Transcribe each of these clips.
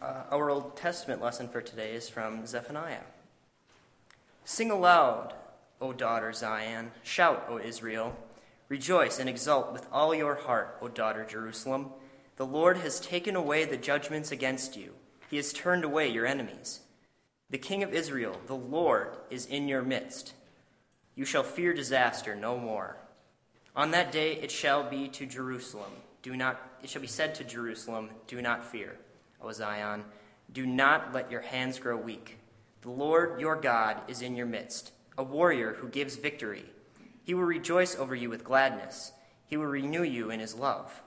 Uh, our Old Testament lesson for today is from Zephaniah. Sing aloud, O daughter Zion. Shout, O Israel. Rejoice and exult with all your heart, O daughter Jerusalem. The Lord has taken away the judgments against you, He has turned away your enemies. The King of Israel, the Lord, is in your midst. You shall fear disaster no more. On that day it shall be to Jerusalem, do not it shall be said to Jerusalem, do not fear. O Zion, do not let your hands grow weak. The Lord your God is in your midst, a warrior who gives victory. He will rejoice over you with gladness. He will renew you in his love.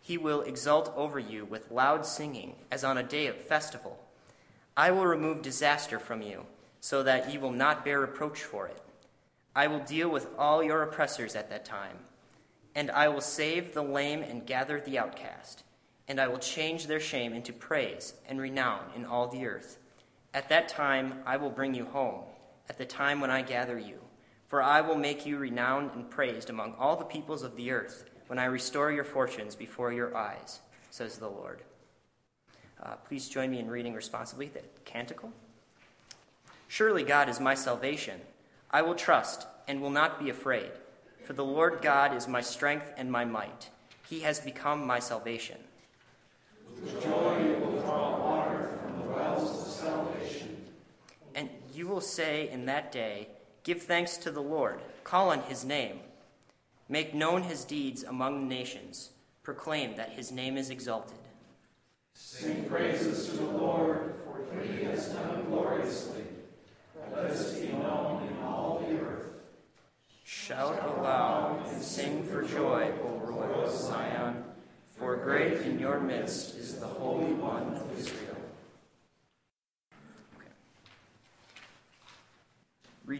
He will exult over you with loud singing, as on a day of festival. I will remove disaster from you, so that you will not bear reproach for it. I will deal with all your oppressors at that time, and I will save the lame and gather the outcast and I will change their shame into praise and renown in all the earth. At that time I will bring you home, at the time when I gather you. For I will make you renowned and praised among all the peoples of the earth, when I restore your fortunes before your eyes, says the Lord. Uh, please join me in reading responsibly the canticle. Surely God is my salvation. I will trust and will not be afraid, for the Lord God is my strength and my might. He has become my salvation. Joy you will draw water from the wells of salvation. And you will say in that day, Give thanks to the Lord, call on his name. Make known his deeds among the nations, proclaim that his name is exalted. Sing praises to the Lord, for he has done gloriously. Let this be known in all the earth. Shout aloud and sing for joy, O royal Zion. For great in your midst is the Holy One of Israel. Okay.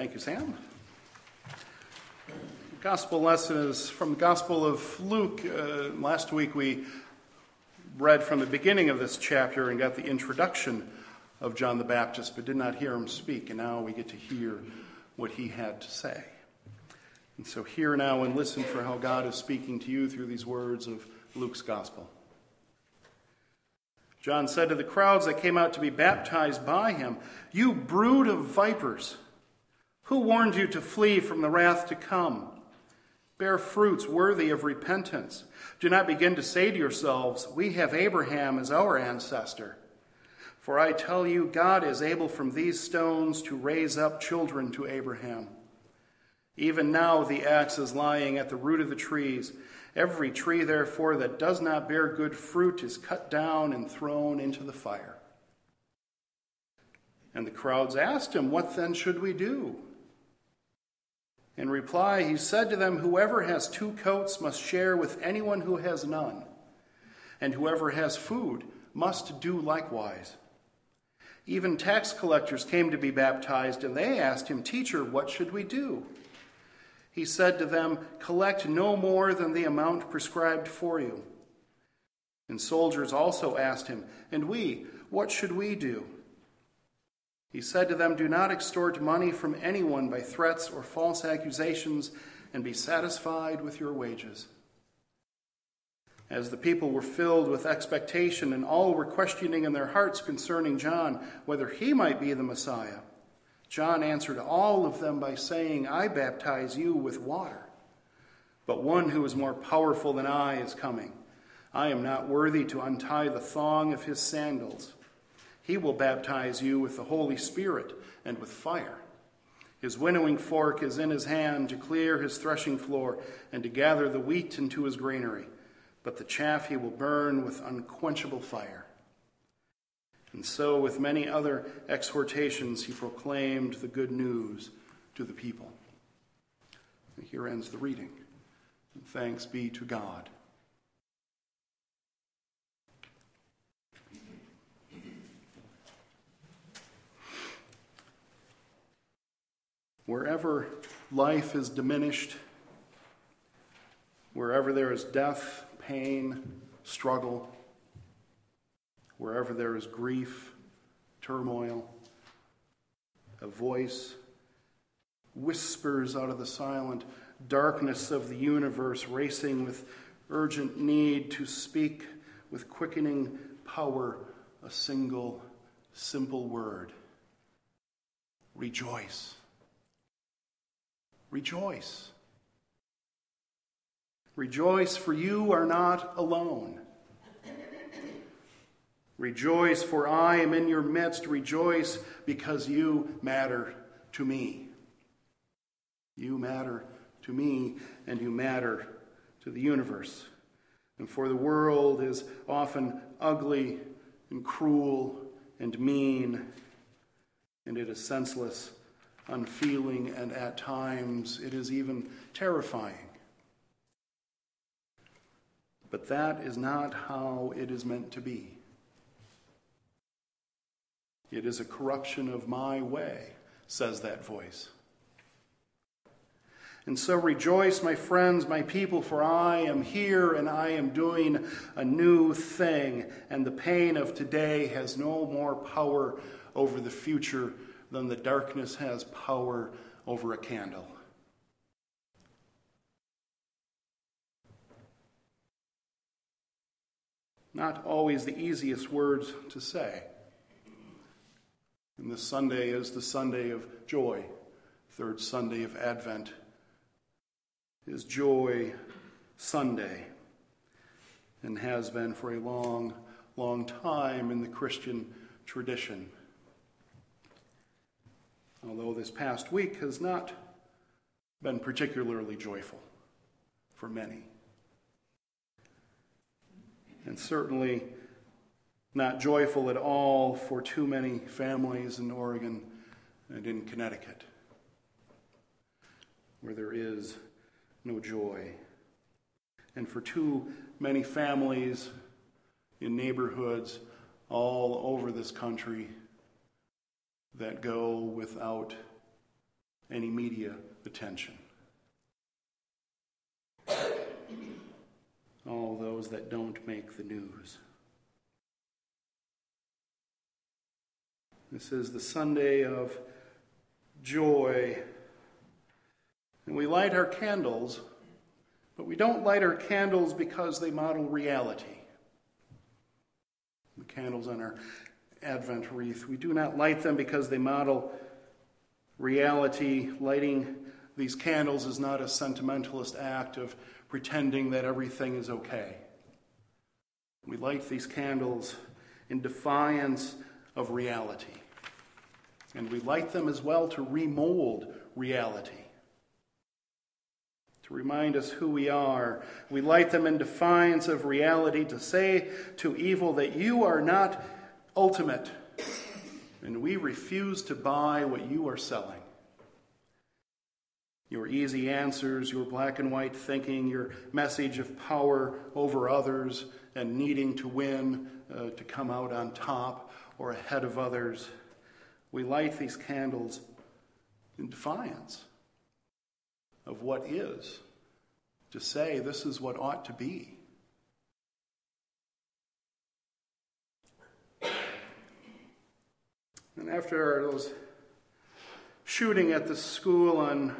Thank you, Sam. The gospel lesson is from the Gospel of Luke. Uh, last week we read from the beginning of this chapter and got the introduction of John the Baptist, but did not hear him speak. And now we get to hear what he had to say. And so, hear now and listen for how God is speaking to you through these words of Luke's gospel. John said to the crowds that came out to be baptized by him, You brood of vipers, who warned you to flee from the wrath to come? Bear fruits worthy of repentance. Do not begin to say to yourselves, We have Abraham as our ancestor. For I tell you, God is able from these stones to raise up children to Abraham. Even now the axe is lying at the root of the trees. Every tree, therefore, that does not bear good fruit is cut down and thrown into the fire. And the crowds asked him, What then should we do? In reply, he said to them, Whoever has two coats must share with anyone who has none, and whoever has food must do likewise. Even tax collectors came to be baptized, and they asked him, Teacher, what should we do? He said to them, Collect no more than the amount prescribed for you. And soldiers also asked him, And we, what should we do? He said to them, Do not extort money from anyone by threats or false accusations, and be satisfied with your wages. As the people were filled with expectation, and all were questioning in their hearts concerning John whether he might be the Messiah. John answered all of them by saying, I baptize you with water, but one who is more powerful than I is coming. I am not worthy to untie the thong of his sandals. He will baptize you with the Holy Spirit and with fire. His winnowing fork is in his hand to clear his threshing floor and to gather the wheat into his granary, but the chaff he will burn with unquenchable fire. And so, with many other exhortations, he proclaimed the good news to the people. And here ends the reading. And thanks be to God. Wherever life is diminished, wherever there is death, pain, struggle, wherever there is grief, turmoil, a voice whispers out of the silent darkness of the universe, racing with urgent need to speak with quickening power a single simple word rejoice. Rejoice. Rejoice, for you are not alone. Rejoice, for I am in your midst. Rejoice, because you matter to me. You matter to me, and you matter to the universe. And for the world is often ugly and cruel and mean, and it is senseless, unfeeling, and at times it is even terrifying. But that is not how it is meant to be. It is a corruption of my way, says that voice. And so rejoice, my friends, my people, for I am here and I am doing a new thing. And the pain of today has no more power over the future than the darkness has power over a candle. Not always the easiest words to say. And this Sunday is the Sunday of joy, third Sunday of Advent is Joy Sunday and has been for a long, long time in the Christian tradition. Although this past week has not been particularly joyful for many. And certainly not joyful at all for too many families in Oregon and in Connecticut, where there is no joy. And for too many families in neighborhoods all over this country that go without any media attention. All those that don't make the news. This is the Sunday of joy and we light our candles, but we don't light our candles because they model reality. The candles on our Advent wreath, we do not light them because they model reality. Lighting these candles is not a sentimentalist act of pretending that everything is okay. We light these candles in defiance of reality. And we light them as well to remold reality to remind us who we are. We light them in defiance of reality to say to evil that you are not ultimate, and we refuse to buy what you are selling. Your easy answers, your black and white thinking, your message of power over others and needing to win, uh, to come out on top or ahead of others. We light these candles in defiance of what is, to say this is what ought to be. And after those shooting at the school on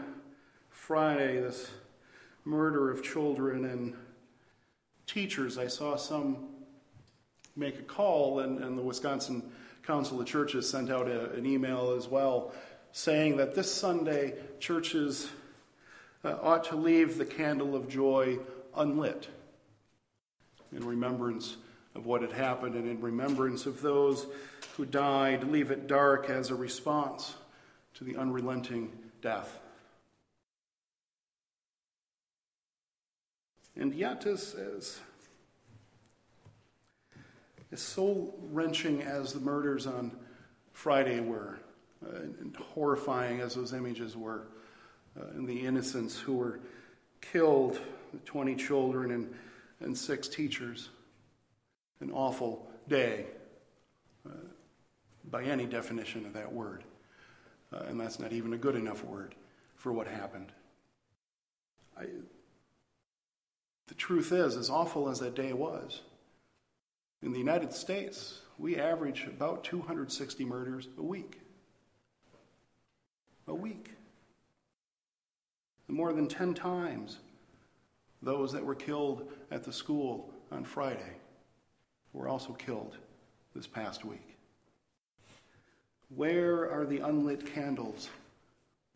Friday, this murder of children and teachers, I saw some make a call, and, and the Wisconsin Council of Churches sent out a, an email as well saying that this Sunday churches uh, ought to leave the candle of joy unlit in remembrance of what had happened and in remembrance of those who died, leave it dark as a response to the unrelenting death. And yet, as, as, as soul wrenching as the murders on Friday were, uh, and horrifying as those images were, uh, and the innocents who were killed 20 children and, and six teachers. An awful day uh, by any definition of that word. Uh, and that's not even a good enough word. for what happened. I, the truth is, as awful as that day was, in the United States, we average about 260 murders a week. A week. More than 10 times those that were killed at the school on Friday were also killed this past week. Where are the unlit candles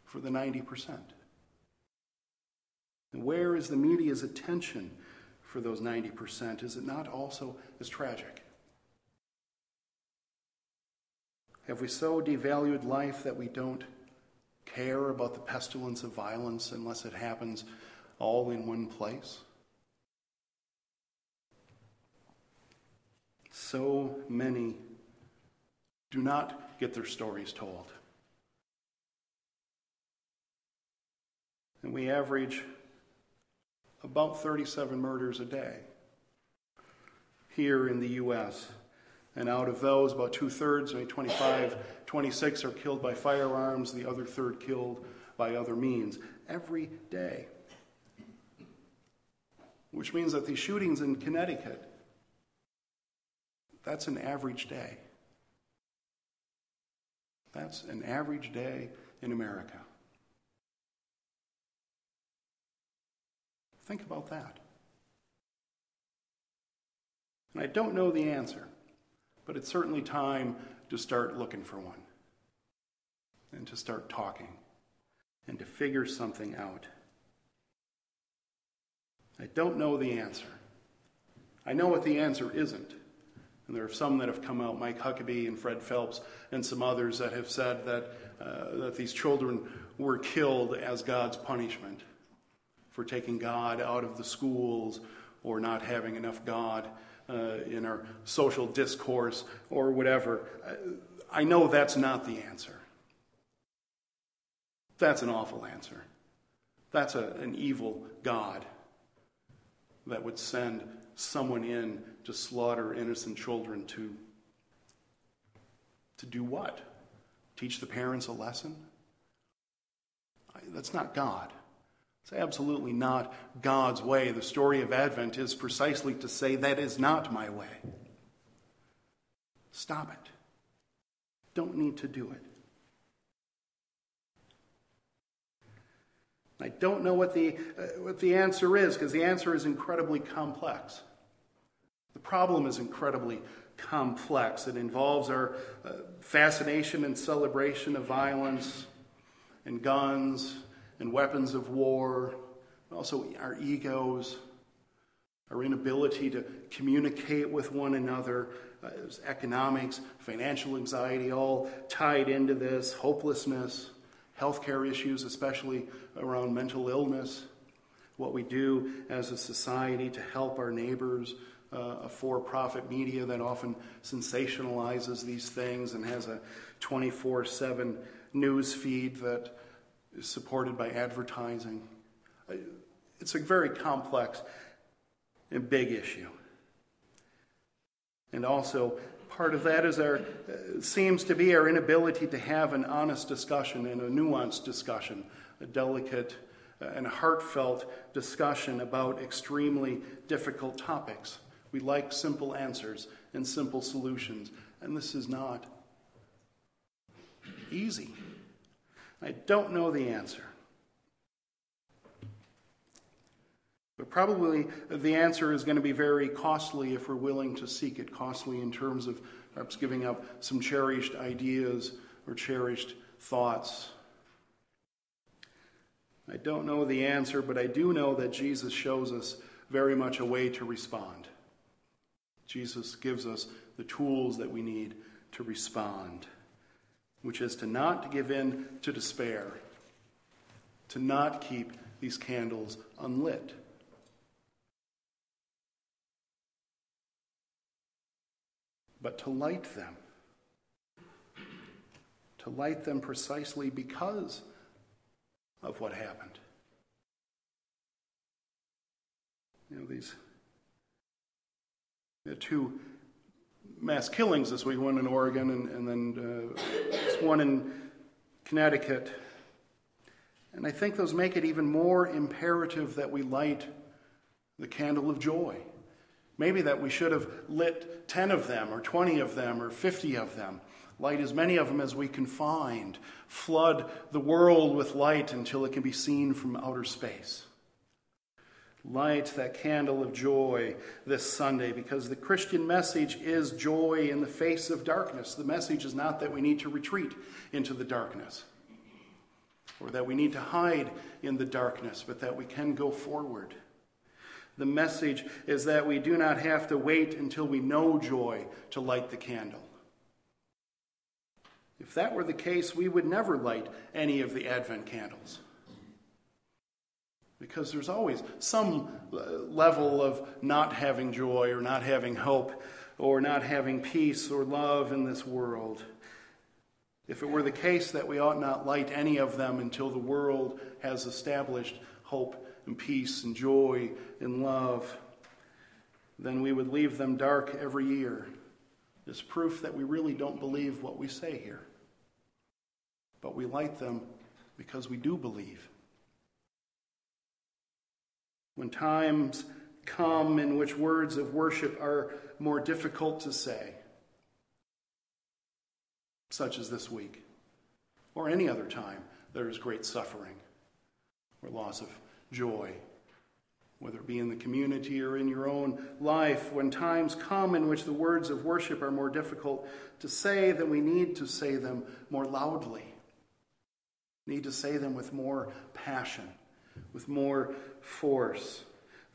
for the 90%? And where is the media's attention for those 90%? Is it not also as tragic? Have we so devalued life that we don't care about the pestilence of violence unless it happens all in one place? So many do not get their stories told. And we average about 37 murders a day here in the U.S. And out of those, about two thirds, maybe 25, 26 are killed by firearms, the other third killed by other means every day. Which means that these shootings in Connecticut, that's an average day. That's an average day in America. Think about that. And I don't know the answer. But it's certainly time to start looking for one and to start talking and to figure something out. I don't know the answer. I know what the answer isn't. And there are some that have come out, Mike Huckabee and Fred Phelps, and some others that have said that, uh, that these children were killed as God's punishment for taking God out of the schools or not having enough God uh, in our social discourse or whatever. I know that's not the answer. That's an awful answer. That's a, an evil God that would send someone in to slaughter innocent children to, to do what? Teach the parents a lesson? That's not God. It's absolutely not God's way. The story of Advent is precisely to say, that is not my way. Stop it. Don't need to do it. I don't know what the, uh, what the answer is because the answer is incredibly complex. The problem is incredibly complex. It involves our uh, fascination and celebration of violence and guns and weapons of war, also our egos, our inability to communicate with one another, uh, economics, financial anxiety, all tied into this, hopelessness, healthcare issues, especially around mental illness, what we do as a society to help our neighbors. Uh, a for profit media that often sensationalizes these things and has a 24 7 news feed that is supported by advertising. It's a very complex and big issue. And also, part of that is our uh, seems to be our inability to have an honest discussion and a nuanced discussion, a delicate uh, and heartfelt discussion about extremely difficult topics. We like simple answers and simple solutions, and this is not easy. I don't know the answer. But probably the answer is going to be very costly if we're willing to seek it. Costly in terms of perhaps giving up some cherished ideas or cherished thoughts. I don't know the answer, but I do know that Jesus shows us very much a way to respond. Jesus gives us the tools that we need to respond which is to not give in to despair, to not keep these candles unlit. But to light them. To light them precisely because of what happened. You know, these the two mass killings this week, one in Oregon and, and then uh, one in Connecticut. And I think those make it even more imperative that we light the candle of joy. Maybe that we should have lit 10 of them, or 20 of them, or 50 of them. Light as many of them as we can find. Flood the world with light until it can be seen from outer space. Light that candle of joy this Sunday because the Christian message is joy in the face of darkness. The message is not that we need to retreat into the darkness or that we need to hide in the darkness, but that we can go forward. The message is that we do not have to wait until we know joy to light the candle. If that were the case, we would never light any of the Advent candles. Because there's always some level of not having joy or not having hope or not having peace or love in this world. If it were the case that we ought not light any of them until the world has established hope and peace and joy and love, then we would leave them dark every year. It's proof that we really don't believe what we say here. But we light them because we do believe. When times come in which words of worship are more difficult to say, such as this week, or any other time there is great suffering or loss of joy, whether it be in the community or in your own life, when times come in which the words of worship are more difficult to say, then we need to say them more loudly. Need to say them with more passion, with more force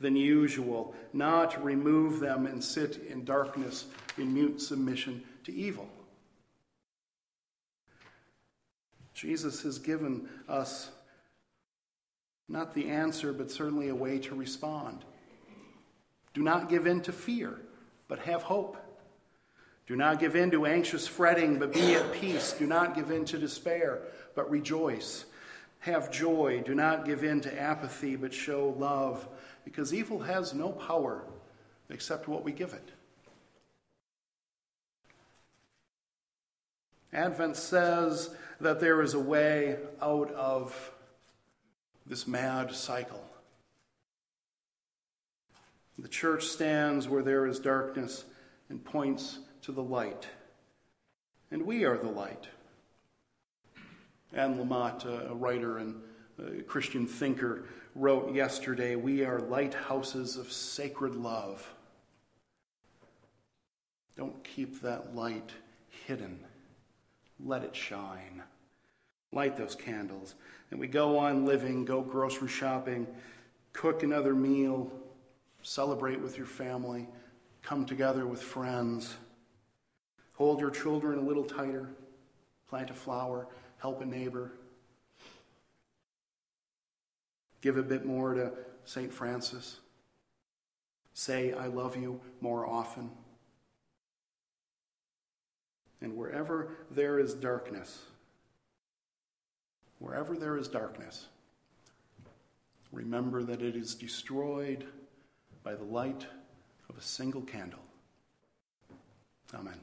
than usual, not remove them and sit in darkness in mute submission to evil. Jesus has given us not the answer, but certainly a way to respond. Do not give in to fear, but have hope. Do not give in to anxious fretting, but be at peace. Do not give in to despair, but rejoice. Have joy. Do not give in to apathy, but show love, because evil has no power except what we give it. Advent says that there is a way out of this mad cycle. The church stands where there is darkness and points to the light. And we are the light. Anne Lamott, a writer and a Christian thinker, wrote yesterday We are lighthouses of sacred love. Don't keep that light hidden, let it shine. Light those candles. And we go on living, go grocery shopping, cook another meal, celebrate with your family, come together with friends, hold your children a little tighter, plant a flower, help a neighbor, give a bit more to St. Francis, say, I love you more often. And wherever there is darkness, Wherever there is darkness, remember that it is destroyed by the light of a single candle. Amen.